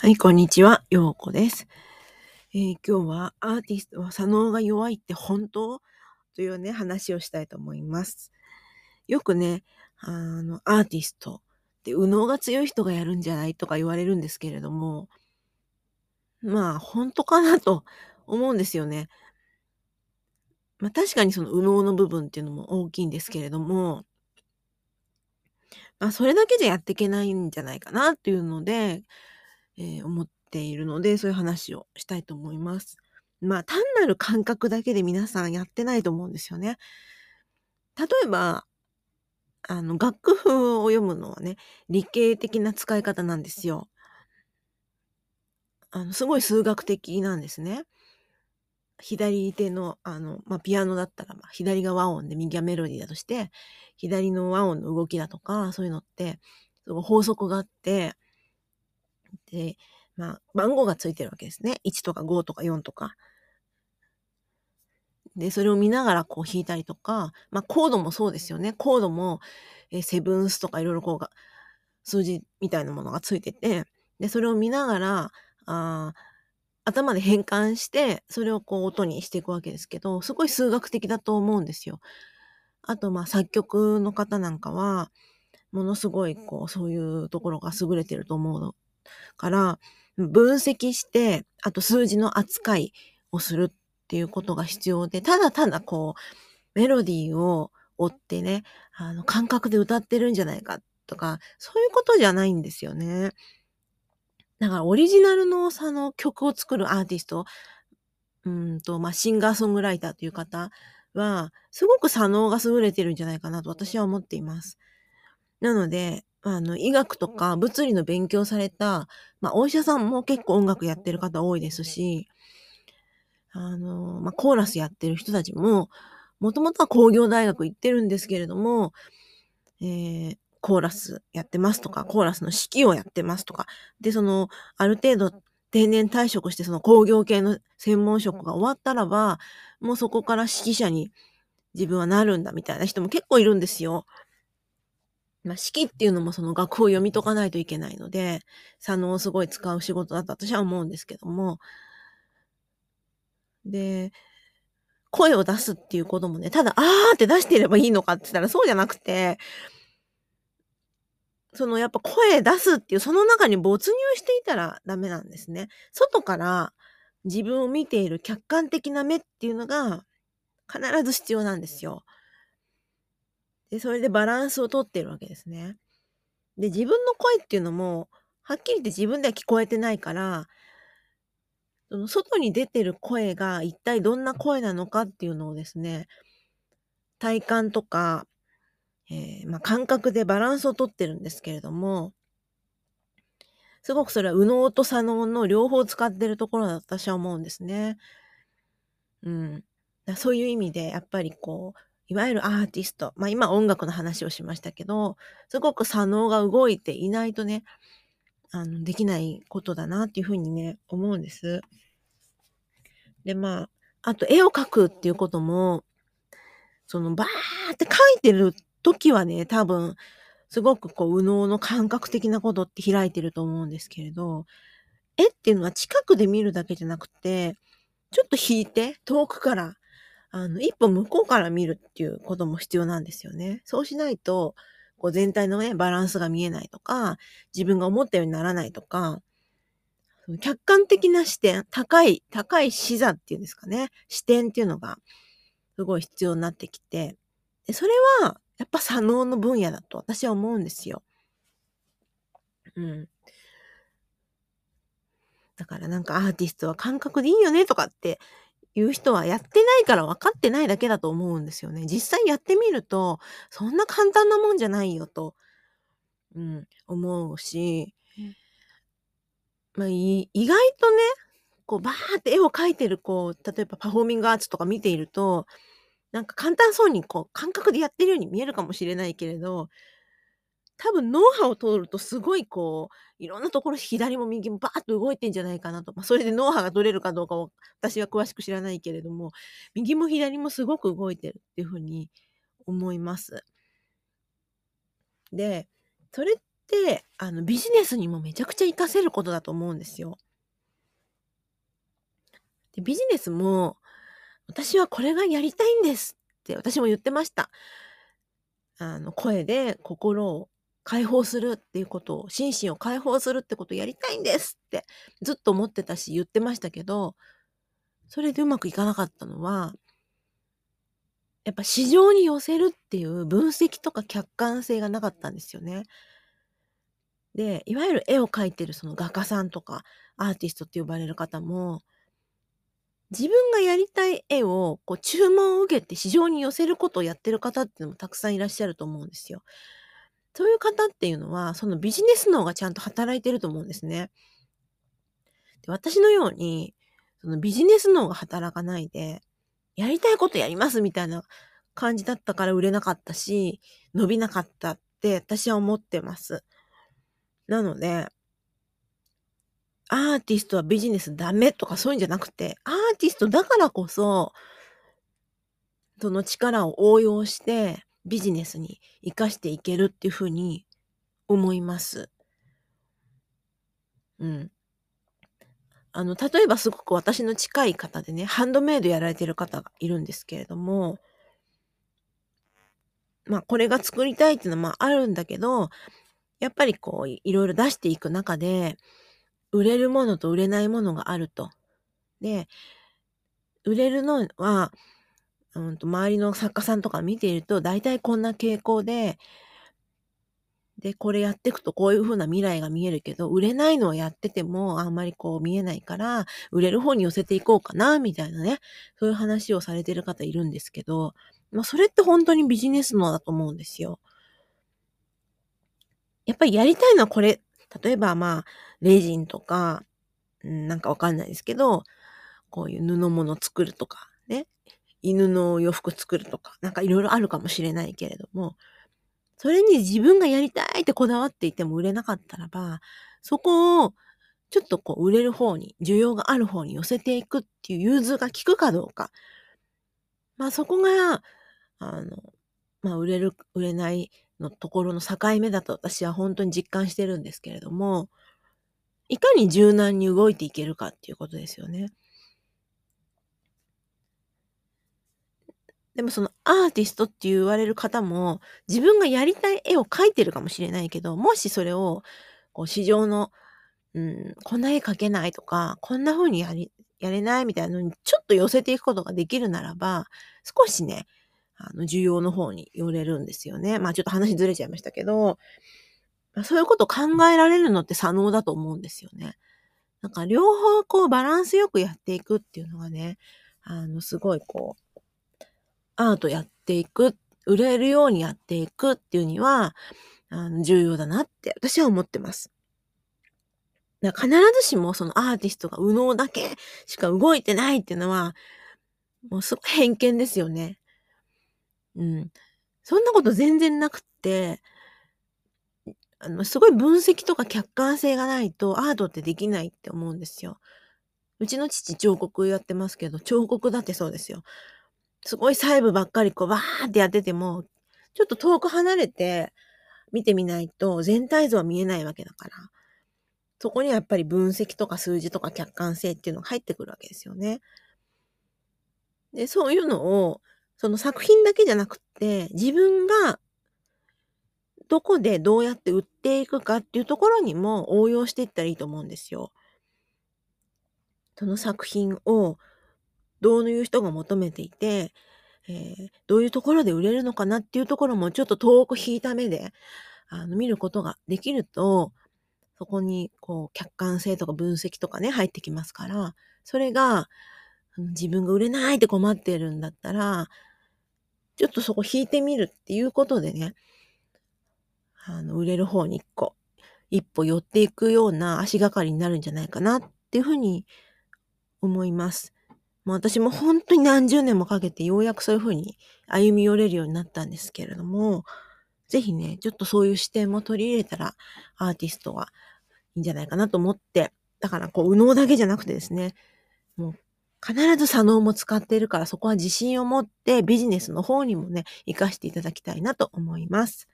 はい、こんにちは。ようこです。えー今日はアーティストは左脳が弱いって本当？というね、話をしたいと思います。よくね、あの、アーティストって右脳が強い人がやるんじゃないとか言われるんですけれども、まあ、本当かなと思うんですよね。まあ確かにその右脳の部分っていうのも大きいんですけれども、まあそれだけじゃやっていけないんじゃないかなっていうので、えー思っているので、そういう話をしたいと思います。まあ単なる感覚だけで皆さんやってないと思うんですよね。例えば、あの、楽譜を読むのはね、理系的な使い方なんですよ。あの、すごい数学的なんですね。左手の、あの、まあ、ピアノだったら、まあ、左が和音で右がメロディーだとして、左の和音の動きだとか、そういうのって、すごい法則があって、で、まあ、番号がついてるわけですね。1とか5とか4とか。で、それを見ながらこう弾いたりとか、まあ、コードもそうですよね。コードも、えーセブンスとかいろいろこうが、数字みたいなものがついてて、で、それを見ながら、あ頭で変換して、それをこう音にしていくわけですけど、すごい数学的だと思うんですよ。あと、まあ、作曲の方なんかは、ものすごい、こう、そういうところが優れてると思うから、分析して、あと数字の扱いをするっていうことが必要で、ただただこう、メロディーを追ってね、あの、感覚で歌ってるんじゃないかとか、そういうことじゃないんですよね。だからオリジナルのその曲を作るアーティスト、うんと、まあ、シンガーソングライターという方は、すごく左脳が優れてるんじゃないかなと私は思っています。なので、あの、医学とか物理の勉強された、まあ、お医者さんも結構音楽やってる方多いですし、あの、まあ、コーラスやってる人たちも、もともとは工業大学行ってるんですけれども、えーコーラスやってますとか、コーラスの指揮をやってますとか、で、その、ある程度定年退職して、その工業系の専門職が終わったらば、もうそこから指揮者に自分はなるんだみたいな人も結構いるんですよ。まあ、指揮っていうのもその楽譜を読み解かないといけないので、左脳をすごい使う仕事だと私は思うんですけども。で、声を出すっていうこともね、ただ、あーって出していればいいのかって言ったらそうじゃなくて、そのやっぱ声出すっていう、その中に没入していたらダメなんですね。外から自分を見ている客観的な目っていうのが必ず必要なんですよ。で、それでバランスをとってるわけですね。で、自分の声っていうのも、はっきり言って自分では聞こえてないから、その外に出てる声が一体どんな声なのかっていうのをですね、体感とか、えーまあ、感覚でバランスをとってるんですけれども、すごくそれは右脳と左脳の両方使ってるところだと私は思うんですね。うん。そういう意味で、やっぱりこう、いわゆるアーティスト、まあ今音楽の話をしましたけど、すごく左脳が動いていないとね、あの、できないことだなっていうふうにね、思うんです。で、まあ、あと絵を描くっていうことも、そのバーって描いてる時はね、多分、すごくこう、右脳の感覚的なことって開いてると思うんですけれど、絵っていうのは近くで見るだけじゃなくて、ちょっと引いて、遠くから、あの、一歩向こうから見るっていうことも必要なんですよね。そうしないと、こう全体のね、バランスが見えないとか、自分が思ったようにならないとか、客観的な視点、高い、高い視座っていうんですかね、視点っていうのが、すごい必要になってきて、でそれは、やっぱ左脳の分野だと私は思うんですよ。うん。だからなんかアーティストは感覚でいいよねとかっていう人はやってないから分かってないだけだと思うんですよね。実際やってみると、そんな簡単なもんじゃないよと、うん、思うし、まあ、い意外とね、こうバーって絵を描いてるこう、例えばパフォーミングアーツとか見ていると、なんか簡単そうにこう感覚でやってるように見えるかもしれないけれど、多分脳波を通るとすごいこう、いろんなところ左も右もバーッと動いてんじゃないかなと。まあ、それで脳波が取れるかどうかを私は詳しく知らないけれども、右も左もすごく動いてるっていうふうに思います。で、それって、あの、ビジネスにもめちゃくちゃ活かせることだと思うんですよ。でビジネスも、私はこれがやりたいんですって私も言ってました。あの、声で心を解放するっていうことを、心身を解放するってことをやりたいんですってずっと思ってたし言ってましたけど、それでうまくいかなかったのは、やっぱ市場に寄せるっていう分析とか客観性がなかったんですよね。で、いわゆる絵を描いてるその画家さんとかアーティストって呼ばれる方も、自分がやりたい絵をこう注文を受けて市場に寄せることをやってる方っていうのもたくさんいらっしゃると思うんですよ。そういう方っていうのは、そのビジネス脳がちゃんと働いてると思うんですね。で私のように、そのビジネス脳が働かないで、やりたいことやりますみたいな感じだったから売れなかったし、伸びなかったって私は思ってます。なので、アーティストはビジネスダメとかそういうんじゃなくて、アーティストだからこそ、その力を応用してビジネスに活かしていけるっていうふうに思います。うん。あの、例えばすごく私の近い方でね、ハンドメイドやられてる方がいるんですけれども、まあ、これが作りたいっていうのはまああるんだけど、やっぱりこう、いろいろ出していく中で、売れるものと売れないものがあると。で、売れるのは、うんと周りの作家さんとか見ていると、大体こんな傾向で、で、これやっていくとこういう風な未来が見えるけど、売れないのをやっててもあんまりこう見えないから、売れる方に寄せていこうかな、みたいなね、そういう話をされてる方いるんですけど、まあそれって本当にビジネスのだと思うんですよ。やっぱりやりたいのはこれ。例えばまあ、レジンとか、なんかわかんないですけど、こういう布物作るとか、ね。犬の洋服作るとか、なんかいろいろあるかもしれないけれども、それに自分がやりたいってこだわっていても売れなかったらば、そこをちょっとこう売れる方に、需要がある方に寄せていくっていう融通が効くかどうか。まあそこが、あの、まあ売れる、売れないのところの境目だと私は本当に実感してるんですけれども、いかに柔軟に動いていけるかっていうことですよね。でもそのアーティストって言われる方も自分がやりたい絵を描いてるかもしれないけど、もしそれをこう市場の、うん、こんな絵描けないとか、こんな風にやり、やれないみたいなのにちょっと寄せていくことができるならば、少しね、あの、需要の方に寄れるんですよね。まあちょっと話ずれちゃいましたけど、そういうこと考えられるのって左脳だと思うんですよね。なんか両方こうバランスよくやっていくっていうのがね、あの、すごいこう、アートやっていく、売れるようにやっていくっていうには、あの重要だなって私は思ってます。だ必ずしもそのアーティストが右脳だけしか動いてないっていうのは、もうすごい偏見ですよね。うん。そんなこと全然なくって、あの、すごい分析とか客観性がないとアートってできないって思うんですよ。うちの父彫刻やってますけど、彫刻だってそうですよ。すごい細部ばっかりこう、わーってやってても、ちょっと遠く離れて見てみないと全体像は見えないわけだから。そこにはやっぱり分析とか数字とか客観性っていうのが入ってくるわけですよね。で、そういうのを、その作品だけじゃなくて、自分がどこでどうやって売っていくかっていうところにも応用していったらいいと思うんですよ。その作品をどういう人が求めていて、えー、どういうところで売れるのかなっていうところもちょっと遠く引いた目で、あの、見ることができると、そこに、こう、客観性とか分析とかね、入ってきますから、それが、自分が売れないって困ってるんだったら、ちょっとそこ引いてみるっていうことでね、あの、売れる方に一個、一歩寄っていくような足がかりになるんじゃないかなっていうふうに思います。もう私も本当に何十年もかけてようやくそういうふうに歩み寄れるようになったんですけれども、ぜひね、ちょっとそういう視点も取り入れたらアーティストはいいんじゃないかなと思って、だからこう、右脳だけじゃなくてですね、もう必ず左脳も使っているからそこは自信を持ってビジネスの方にもね、活かしていただきたいなと思います。